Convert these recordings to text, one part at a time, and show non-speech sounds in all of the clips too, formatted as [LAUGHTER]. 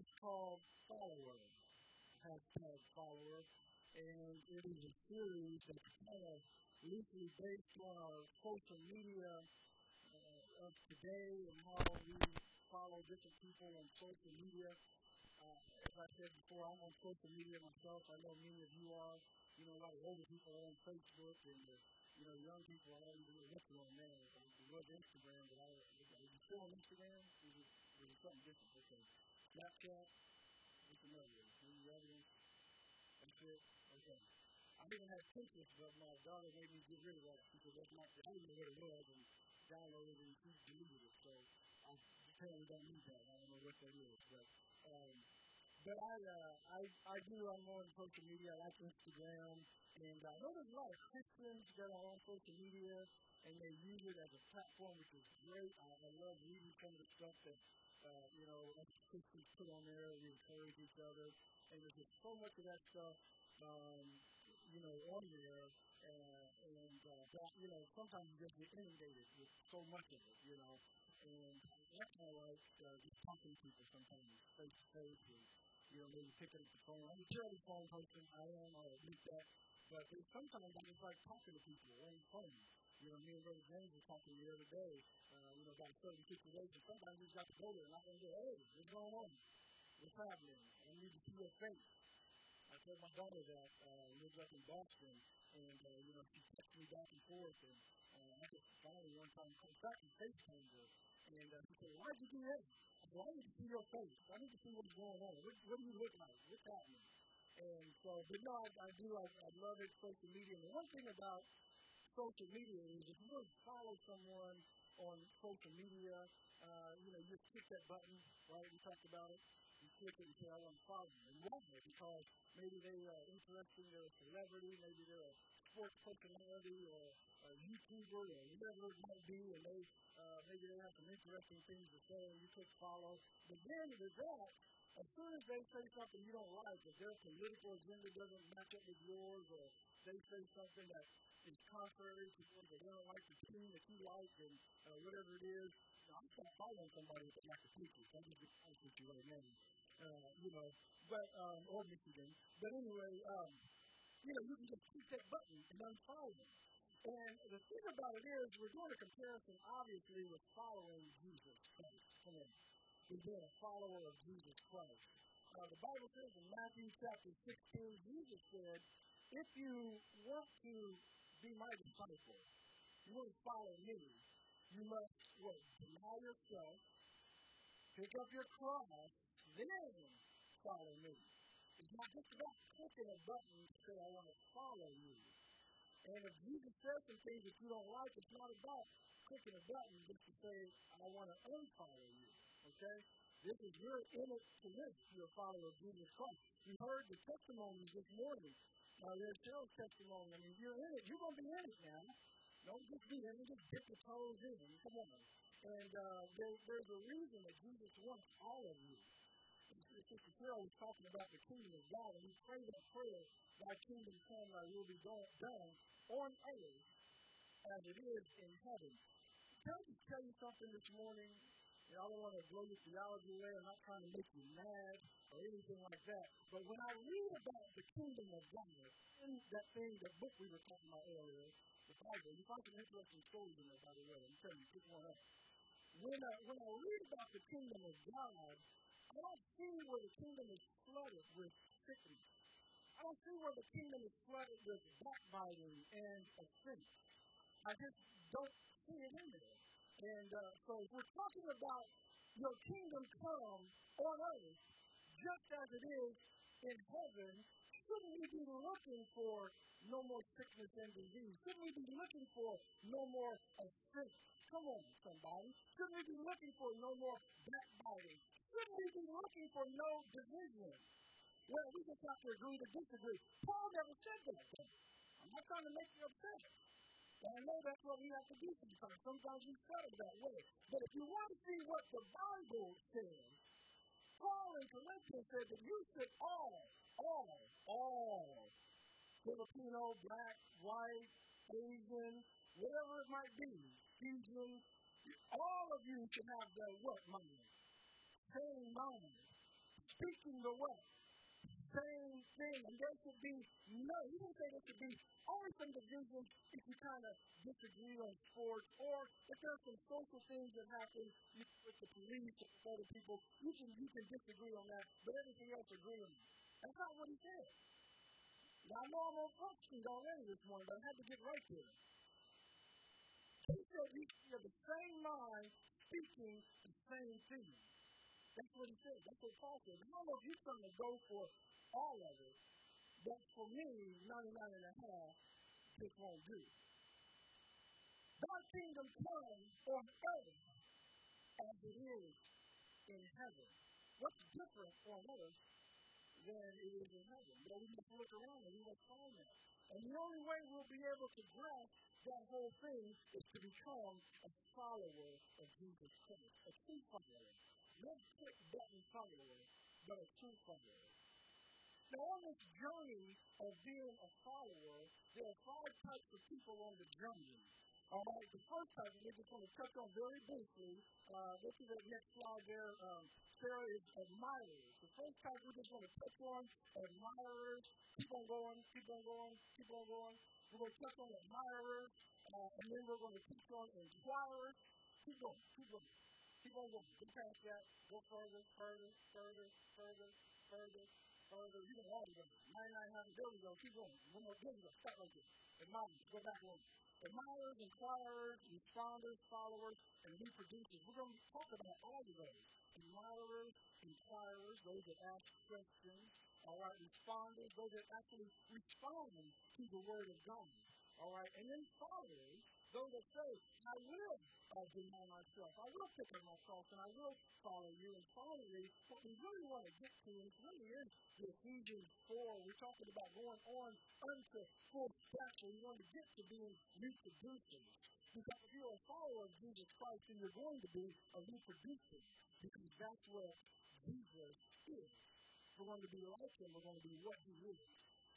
series called Follower, hashtag Follower, and it is a series that's kind of loosely based on social media uh, of today and how we follow different people on social media. Uh, as I said before, I'm on social media myself. I know many of you are. You know, a lot of older people are on Facebook, and uh, you know, young people are on what's on there. It was Instagram, but I, are you still on Instagram? Is it, is it something different? Okay. Snapchat? Another one? Any other one? That's it? Okay. I didn't have Pinterest, but my daughter made me get rid of that because that's not, I didn't it was and downloaded it and she deleted it. So I apparently don't need that. I don't know what that is. But, um, but I, uh, I, I do, I'm on social media. I like Instagram. And I know there's a lot of Christians that are on social media and they use it as a platform, which is great. I, I love reading some of the stuff that, uh, you know, [LAUGHS] Christians put on there. We encourage each other. And there's just so much of that stuff, um, you know, on there. Uh, and, uh, that, you know, sometimes you just get inundated with so much of it, you know. And I kind of like uh, just talking to people sometimes, face to face, and, you know, maybe picking up the phone. I'm a terrible phone person. I am. I'll admit that. But sometimes I just like talking to people on the. You know, me and Brother James were talking the other day, uh, you know, about certain situation. Sometimes you just got to go there and I go, hey, what's going on? What's happening? I need to see your face. I told my daughter that, uh, lives up in Boston, and, uh, you know, she texted me back and forth, and uh, I just finally one time contacted and FaceTimed her, and uh, she said, why'd you do that? I said, I need to see your face. I need to see what's going on. What, what do you look like? What's happening? And so, but no, I, I do, I, I love it, social media. And one thing about social media is if you to follow someone on social media, uh, you know, you just click that button, right? We talked about it. You click it and say, I want to follow them. And why? Because maybe they are interesting, they're a celebrity, maybe they're a sports personality or a YouTuber or whatever it might be, and they, uh, maybe they have some interesting things to say, and you click follow. But then with that, as soon as they say something you don't like, if their political agenda doesn't match up with yours, or they say something that is contrary to yours, or they don't like the team that you like, and uh, whatever it is, I'm not following somebody that like the Patriots. I'm just honest with you right now. Uh, you know, but, um, or Michigan. But anyway, um, you know, you can just click that button and unfollow them. And the thing about it is, we're doing a comparison, obviously, with following Jesus Christ. On is a follower of Jesus Christ. Uh, the Bible says in Matthew chapter 16, Jesus said, if you want to be my disciple, you want to follow me, you must what? Deny yourself, pick up your cross, then follow me. It's not just about clicking a button to say, I want to follow you. And if Jesus says some things that you don't like, it's not about clicking a button just to say, I want to unfollow you. Okay? This is you're in it to live. You're a follower of Jesus Christ. You heard the testimony this morning. Uh, there's Cheryl's testimony. I mean, you're in it. You're going to be in it now. Don't just be in it. Just dip your toes in. Come on. And uh, there, there's a reason that Jesus wants all of you. Sister Carol was talking about the kingdom of God, and he prayed that prayer, Thy kingdom come, Thy will be done on earth as it is in heaven. Can I just tell you something this morning? And I don't want to blow your theology away. I'm not trying to make you mad or anything like that. But when I read about the kingdom of God, in that thing, that book we were talking about earlier, the Bible, you find some interesting stories in there, by the way. I'm telling you, pick one up. When, uh, when I read about the kingdom of God, I don't see where the kingdom is flooded with sickness. I don't see where the kingdom is flooded with backbiting and offense. I just don't see it in there. And uh, so we're talking about your kingdom come on earth just as it is in heaven. Shouldn't we be looking for no more sickness and disease? Shouldn't we be looking for no more offense? Come on, somebody. Shouldn't we be looking for no more backbiting? Shouldn't we be looking for no division? Well, we just have to agree to disagree. Paul never said that. I'm not trying to make you upset. And I know that's what we have to do sometimes. Sometimes we study that way. But if you want to see what the Bible says, Paul in Corinthians said that you should all, all, all, Filipino, black, white, Asian, whatever it might be, Asian, all of you should have the what mind? Same mind. speaking the what? Same thing. And there should be no, he didn't say there should be only some divisions if you kind of disagree on sports or if there's some social things that happen with the police or other people, you can, you can disagree on that, but everything else agree on. That's not what he said. Now, I know I'm on street already this morning, but I had to get right there. He said we have the same mind speaking the same thing. That's what he said. That's what Paul said. I don't know if you're trying to go for all of it, but for me, 99 and a half just won't do. God's kingdom comes on earth as it is in heaven. What's different on earth than it is in heaven? Well, we must look around and we must find that. And the only way we'll be able to grasp that whole thing is to become a follower of Jesus Christ, a true follower. Not a quick button follower, but a true follower. Now, on this journey of being a follower, there are five types of people on the journey. All right, the first type we're just going to touch on very briefly. Uh, look at the next slide there. Um, Sarah is admirers. The first type we're just going to touch on admirers. Keep on going, keep on going, keep on going. We're going to touch on admirers, uh, and then we're going to touch on inquirers. Keep going, keep going. On going. Get past that. Go further, further, further, further, further, further. You can already go. 99 hundred. There we go. Keep going. One more. We go. Stop right there. Admirers. Go back one. Admirers, inquirers, responders, followers, and reproducers. We're going to talk about all of those. Admirers, inquirers, those that ask questions. All right, responders, those that actually respond to the Word of God. All right, and then followers, those that say, I will uh, deny myself. I will pick up my cross and I will follow you. And finally, what we really want to get to is really the Ephesians 4. We're talking about going on unto full stature. We want to get to being reproducers. Because if you're a follower of Jesus Christ, then you're going to be a reproducer. Because that's what Jesus is. We're going to be like him. We're going to be what he is.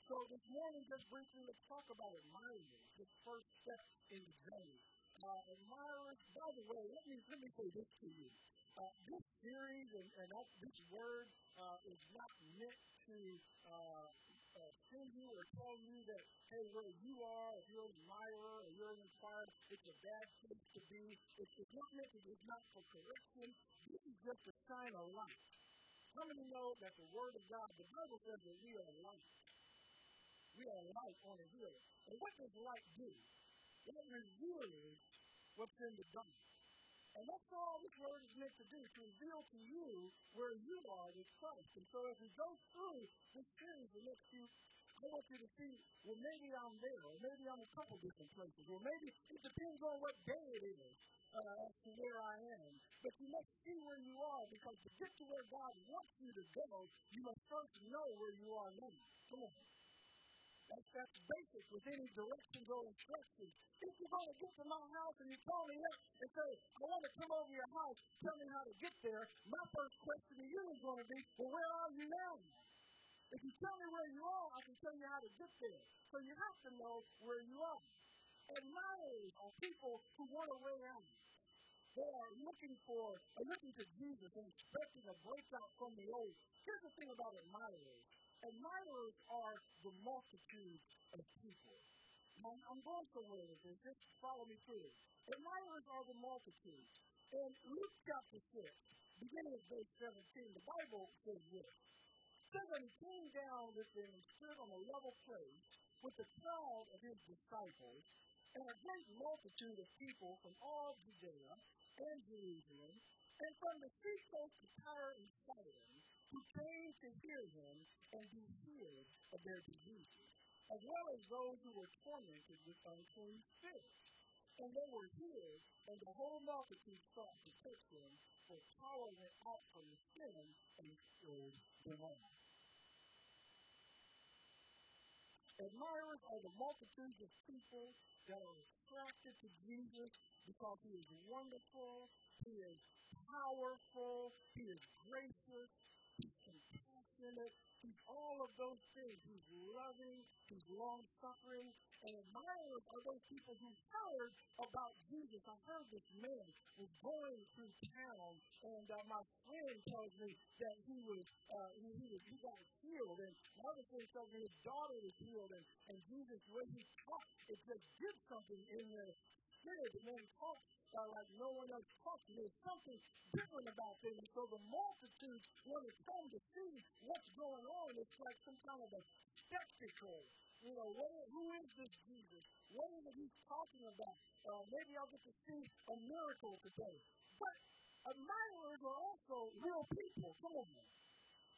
So this morning, just briefly, let's talk about admirers, the first step in journey. Uh, admirers, by the way, let me, let me say this to you. Uh, this series and, and that, this word uh, is not meant to uh, uh, send you or tell you that, hey, where you are, if you're an admirer or you're an inspired, it's a bad place to be. It's, it's not meant to, it's not for correction. This is just to shine a light. How many know that the Word of God, the Bible says that we are light? We are light on a hill. And what does light do? It reveals what's in the dark. And that's all this word is meant to do, to reveal to you where you are with Christ. And so as we go through this series the next few I want you to see, well, maybe I'm there, or maybe I'm a couple different places, or maybe it depends on what day it is uh, as to where I am. But you must see where you are, because to get to where God wants you to go, you must first know where you are now. Come on. That's, that's basic with any directions or instructions. If you're going to get to my house and you call me up and say, I want to come over your house, tell me how to get there, my first question to you is going to be, well, where are you now? If you tell me where you are, I can tell you how to get there. So you have to know where you are. Admirers are people who want a way out. They are looking for, looking to Jesus and expecting a breakout from the old. Here's the thing about admirers. Are the multitude of people. Now, I'm going somewhere with this. Just follow me through. Admirers are the multitude. In Luke chapter 6, beginning of verse 17, the Bible says this. Somebody came down with and stood on a level place with the crowd of his disciples and a great multitude of people from all Judea and Jerusalem and from the seacoast of Tyre and Sidon who came to hear him and be healed of their diseases, as well as those who were tormented with unclean spirits. And they were healed, and the whole multitude sought to touch them, for power went out from the sin and filled them all. Admirers are the multitudes of people that are attracted to Jesus because he is wonderful, he is powerful, he is gracious, compassionate, He's all of those things. He's loving, he's long suffering, and admirers are those people who heard about Jesus. I heard this man was going through town, and uh, my friend tells me that he was, uh, he, was, he got healed, and another friend tells me his daughter was healed, and, and Jesus, when he taught, it just did something in their spirit, and then taught uh, like no one else talks. There's something different about. And so the multitude, when it comes to see what's going on, it's like some kind of a spectacle. You know, what, who is this Jesus? What is he's talking about? Uh, maybe I'll get to see a miracle today. But admirers are also real people. Come on.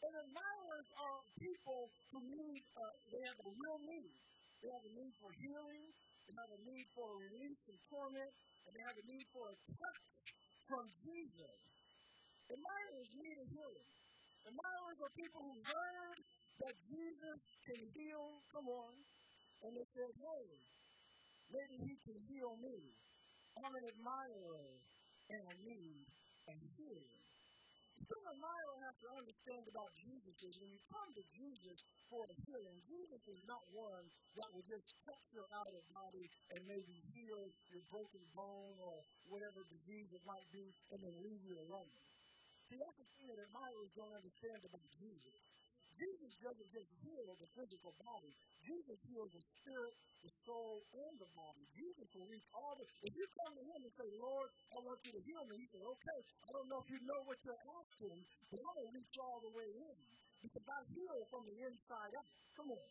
And admirers are people who need, uh, they have a real need. They have a need for healing. They have a need for release from torment and they have a need for a touch from Jesus. Admirers need a healing. Admirers are people who heard that Jesus can heal. Come on. And they said, hey, maybe he can heal me. I'm an admirer and I need a healing. Some admirer has to understand about Jesus is when you come to Jesus for a healing, Jesus is not one that will just touch your outer body and maybe heal your broken bone or whatever disease it might be and then leave you alone. See, that's the thing that admirers don't understand about Jesus. Jesus doesn't just heal the physical body. Jesus heals the spirit, the soul, and the body. Jesus will reach all the. If you come to Him and say, Lord, I want you to heal me, He says, okay, I don't know if you know what you're asking, but I'm going to reach all the way in. Because I heal from the inside out. Come on.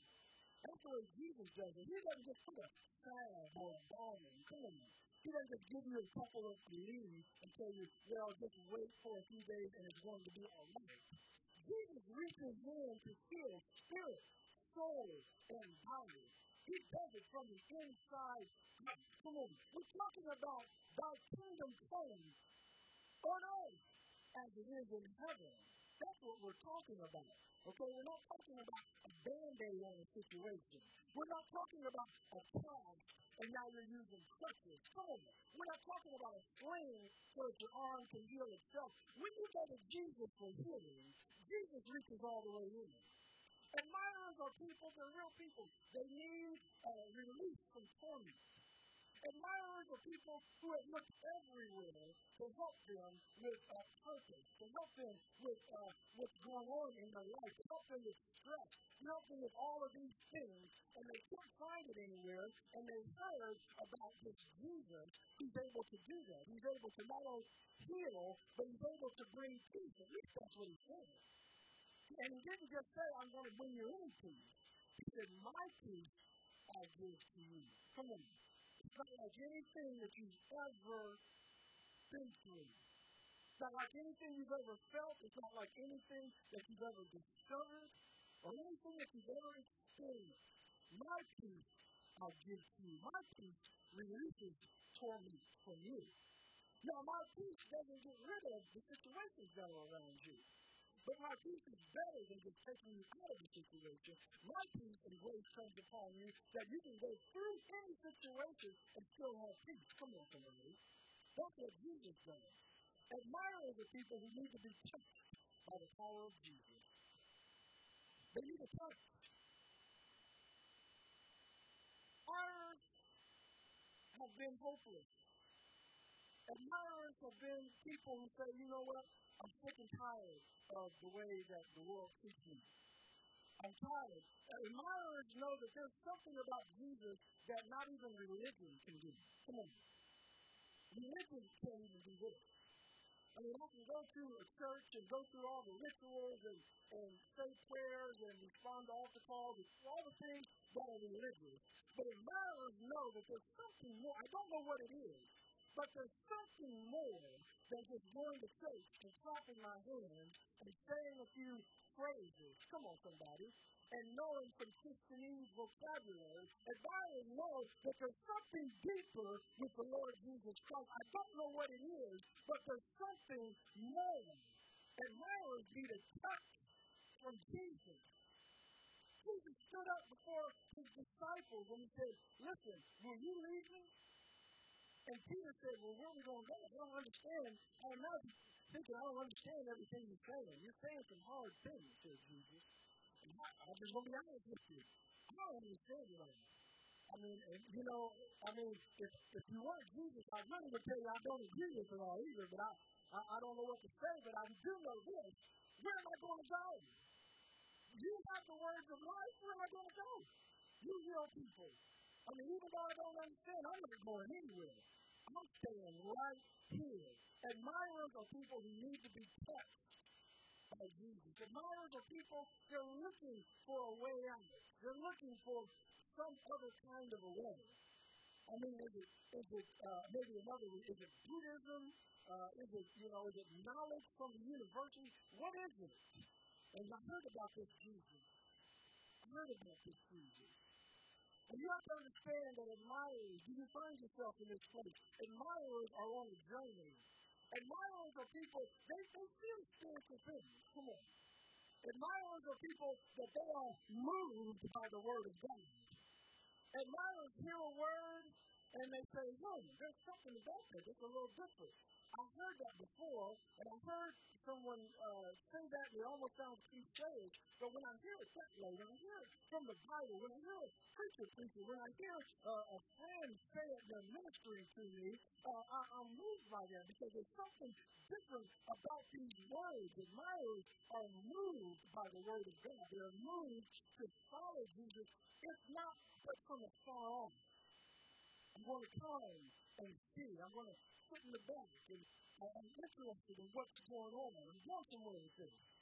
That's what Jesus does. He doesn't just put a salve or a balm. Come on. He doesn't just give you a couple of leaves and tell you, well, just wait for a few days and it's going to be all right. Reaches in to heal spirit, soul, and body. He does it from the inside out. Come on. We're talking about thy kingdom come on earth as it is in heaven. That's what we're talking about. Okay, we're not talking about a band-aid on a situation. We're not talking about a cast and now you're using crutches. Come on. We're not talking about a sling so that your arm can heal itself. When you go to Jesus for healing, Jesus reaches all the way in. Admirers are people, they're real people. They need uh, release from torment. Admirers are people who have looked everywhere to help them with a purpose, to help them with uh, what's going on in their life, to help them with stress, to help them with all of these things, and they can't find it anywhere, and they heard about this Jesus who's able to do that. He's able to not only heal, but he's able to bring peace. At least that's what he said. And he didn't just say, I'm going to bring you any peace. He said, My peace I give to you. Come on. Not like anything that you've ever been through. It's not like anything you've ever felt. It's not like anything that you've ever discovered or anything that you've ever experienced. My peace I give to you. My peace releases torment from you. Now, my peace doesn't get rid of the situations that are around you. But my peace is better than just taking you out of the situation. My peace and grace comes upon you that you can go through any situation and still have peace. Come on, somebody. That's what Jesus does. Admirers are people who need to be touched by the power of Jesus. They need a touch. Admirers have been hopeless. Admirers have been people who say, you know what, I'm sick and tired of the way that the world treats me. I'm tired. Admirers know that there's something about Jesus that not even religion can do. Come on. Religion can't even do this. I mean, I can go to a church and go through all the rituals and, and say prayers and respond to altar calls and all the things that are religious. But admirers know that there's something more. I don't know what it is, but there's something more than just going to church and clapping my hands and saying a few phrases. Come on, somebody. And knowing some Christianese vocabulary, and I know that there's something deeper with the Lord Jesus Christ. I don't know what it is, but there's something more. And marriage be the touch from Jesus. Jesus stood up before his disciples and he said, Listen, will you leave me? And Peter said, Well, where are we going to go? I don't understand. I'm not thinking, I don't understand everything you're saying. You're saying some hard things, said Jesus. And I'm just going to be honest with you. I don't understand it all. I mean, you know, I mean, if, if you want Jesus, I really would tell you I don't agree with it all either, but I, I, I don't know what to say, but I do know this. Where am I going to go? You have the words of life. Where am I going to go? You heal people. I mean, even though I don't understand, I'm not going anywhere. I'm staying right here. Admirers are people who need to be touched by Jesus. Admirers are people, they're looking for a way out. They're looking for some other kind of a way. I mean, is it, is it uh, maybe another, is it Buddhism? Uh, is it, you know, is it knowledge from the university? What is it? And I heard about this Jesus. I heard about this Jesus. And you have to understand that admirers, do you find yourself in this place? Admirers are on a journey. Admirers are people, they, they feel spiritual things. Come on. Admirers are people that they are moved by the Word of God. Admirers hear a word and they say, "Whoa, there's something about that that's a little different. I've heard that before, and I heard someone uh, say that, and it almost sounds cliche, but when I hear it that way, when I hear it from the Bible, when I hear a preacher preacher, when I hear uh, a friend say it, they're ministering to me, uh, I, I'm moved by that because there's something different about these words. Admirers are moved by the Word of God. They're moved to follow Jesus, if not just from afar off. I'm going to come and see. I'm going to sit in the back and I'm interested in what's going on. I'm going with this.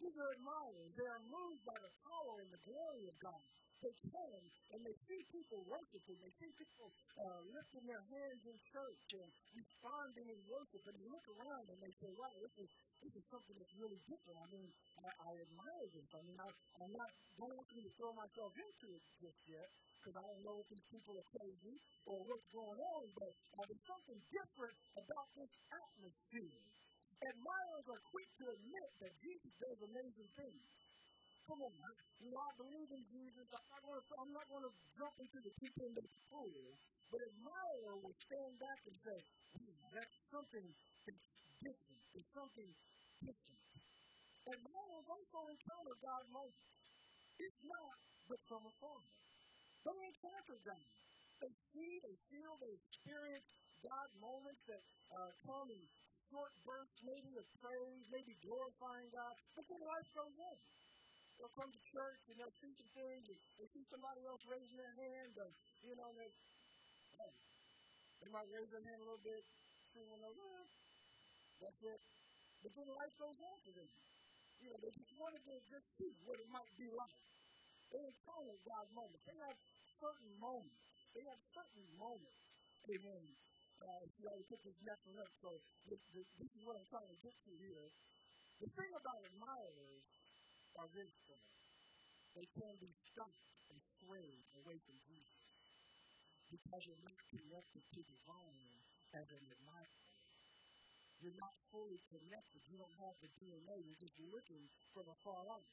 These are admirers. They are moved by the power and the glory of God. They come and they see people worshiping. They see people uh, lifting their hands in church and responding in worship. And they look around and they say, wow, this is, this is something that's really different. I mean, I, I admire this. I mean, I, I'm not, me to throw myself into it just yet because I don't know if these people are crazy or what's going on, but uh, there's something different about this atmosphere. Admirers are quick to admit that Jesus does amazing things. Come on, you know, I believe in Jesus. I'm not going to, jump into the deep end of the pool, but admirer will stand back and say, that's something that's different. It's something different. Admirers also encounter God most. It's not but from afar. They encounter God. They see, they feel, they experience God moments that uh, come in short bursts, maybe of praise, maybe glorifying God, but then life goes on. They'll come to church and they'll see some things, and they see somebody else raising their hand, and, you know, they, hey, they might raise their hand a little bit, see when they're, that's it. But then life goes on for them. You know, they just wanted to just see what it might be like. They encounter God's moments. They have certain moments. They have certain moments. Amen. Uh, you know, put this one up. So this, this, this is what I'm trying to get to here. The thing about admirers are this thing. They can be stopped and swayed away from Jesus because they're not connected to the vine as an admirer. You're not fully connected. You don't have the DNA. You're just looking from afar off.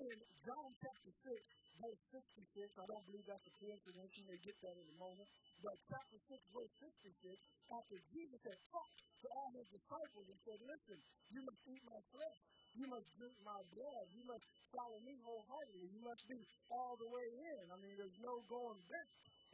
In John chapter 6, verse 66, I don't believe that's a coincidence. You may get that in a moment. But chapter 6, verse 66, after Jesus had talked to all his disciples and said, Listen, you must eat my flesh. You must drink my blood. You must follow me wholeheartedly. You must be all the way in. I mean, there's no going back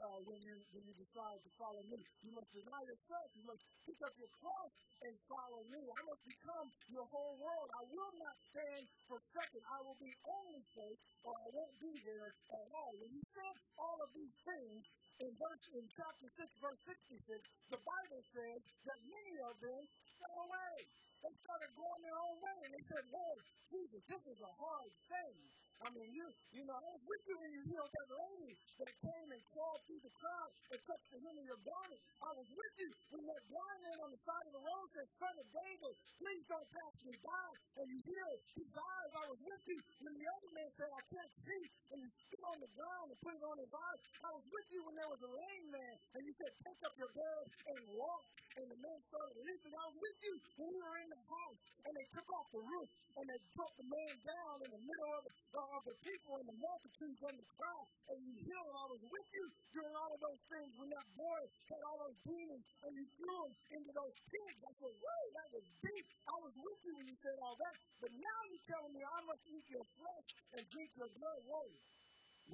uh, when, you, when you decide to follow me. You must deny yourself. You must pick up your cross and follow me. I must become your whole world. I will not stand for second. I will be only faith, or I won't be there at all. When he said all of these things, in verse in chapter 6, verse 66, the Bible says that many of them fell away. They started going their own way, and they said, Lord, Jesus, this is a hard thing. I mean, you, you know, I was with you when you healed that lady that came and crawled through the crowd and touched the hem of your garment. I was with you when that blind man on the side of the road said, Son of David, please don't pass me by. And you healed his eyes. I was with you when the other man said, I can't see. And you spit on the ground and put it on his eyes. I was with you when there was a lame man and you said, Pick up your bed and walk. And the man started leaping. I was with you when we were in the house and they took off the roof and they dropped the man down in the middle of the of the people and the multitudes on the crowd, and you healed. I was with you during all of those things when that boy had all those demons and you threw them into those pigs. I said, whoa, that was deep. I was with you when you said all that. But now you're telling me I must eat your flesh and drink your blood. Whoa.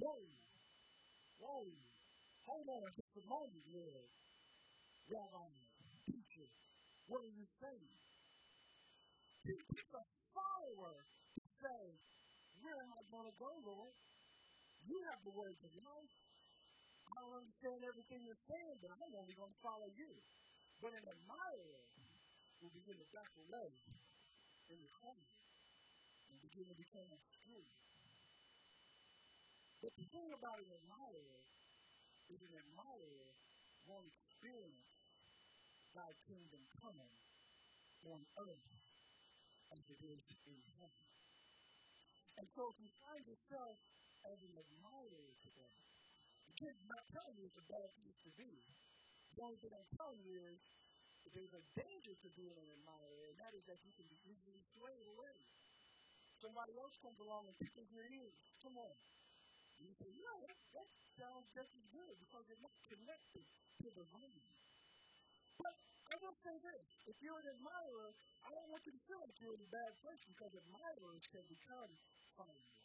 Whoa. Whoa. Hold on just a moment, Lord. Rabbi, teacher, what are you saying? He picks a follower to say, Where am I going to go, Lord? You have the words of life. I don't understand everything you're saying, but I'm only going to follow you. But an admirer will begin to back away in the corner and begin to become obscure. But the thing about an admirer is an admirer won't experience thy kingdom coming on earth as it is in heaven. And so if you find yourself as an admirer today, again, I'm not telling you it's a bad thing to be. The only thing I'm telling you is that there's a danger to being an admirer, and that is that you can be easily swayed away. Somebody else comes along and tickles your ears. Come on. And you say, no, that, sounds just as good because it's not connected to the vine. But I will say this. If you're an admirer, I don't want you to feel like you're in a bad place because admirers can become followers.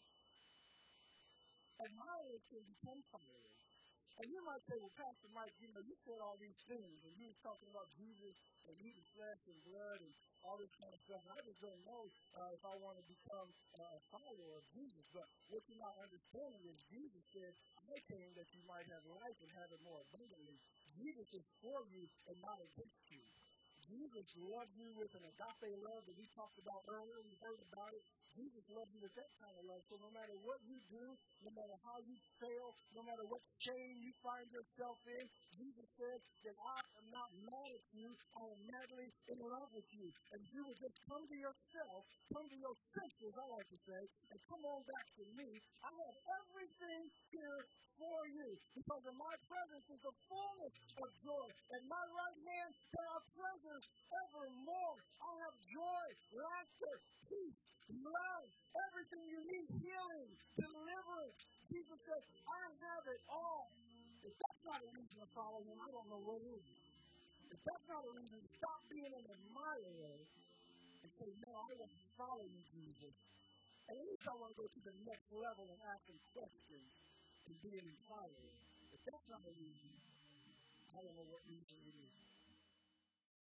Admirers can become followers. And you might say, well, Pastor Mike, you know, you said all these things, and you were talking about Jesus and eating flesh and blood and all this kind of stuff. And I just don't know uh, if I want to become uh, a follower of Jesus. But what you're not understanding is Jesus said, I came that you might have life and have it more abundantly. Jesus is for you and not against you. Jesus loves you with an agape love that we talked about earlier. We heard about it. Jesus loves you with that kind of love. So no matter what you do, no matter how you fail, no matter what shame you find yourself in, Jesus says that I am not mad at you. I am madly in love with you. And you will just come to yourself, come to your senses, I like to say, and come on back to me. I have everything here for you. Because in my presence is the fullness of joy. And my right hand there are pleasures evermore. I have joy, laughter, peace, love, everything you need, healing, deliverance. Jesus says, I have it all. If that's not a reason to follow him, I don't know what is. If that's not a reason to stop being an admirer and say, no, I want to follow you, Jesus. At least I want to go to the next level and ask him questions and be an inquirer. If that's not a reason, I don't know what reason it is.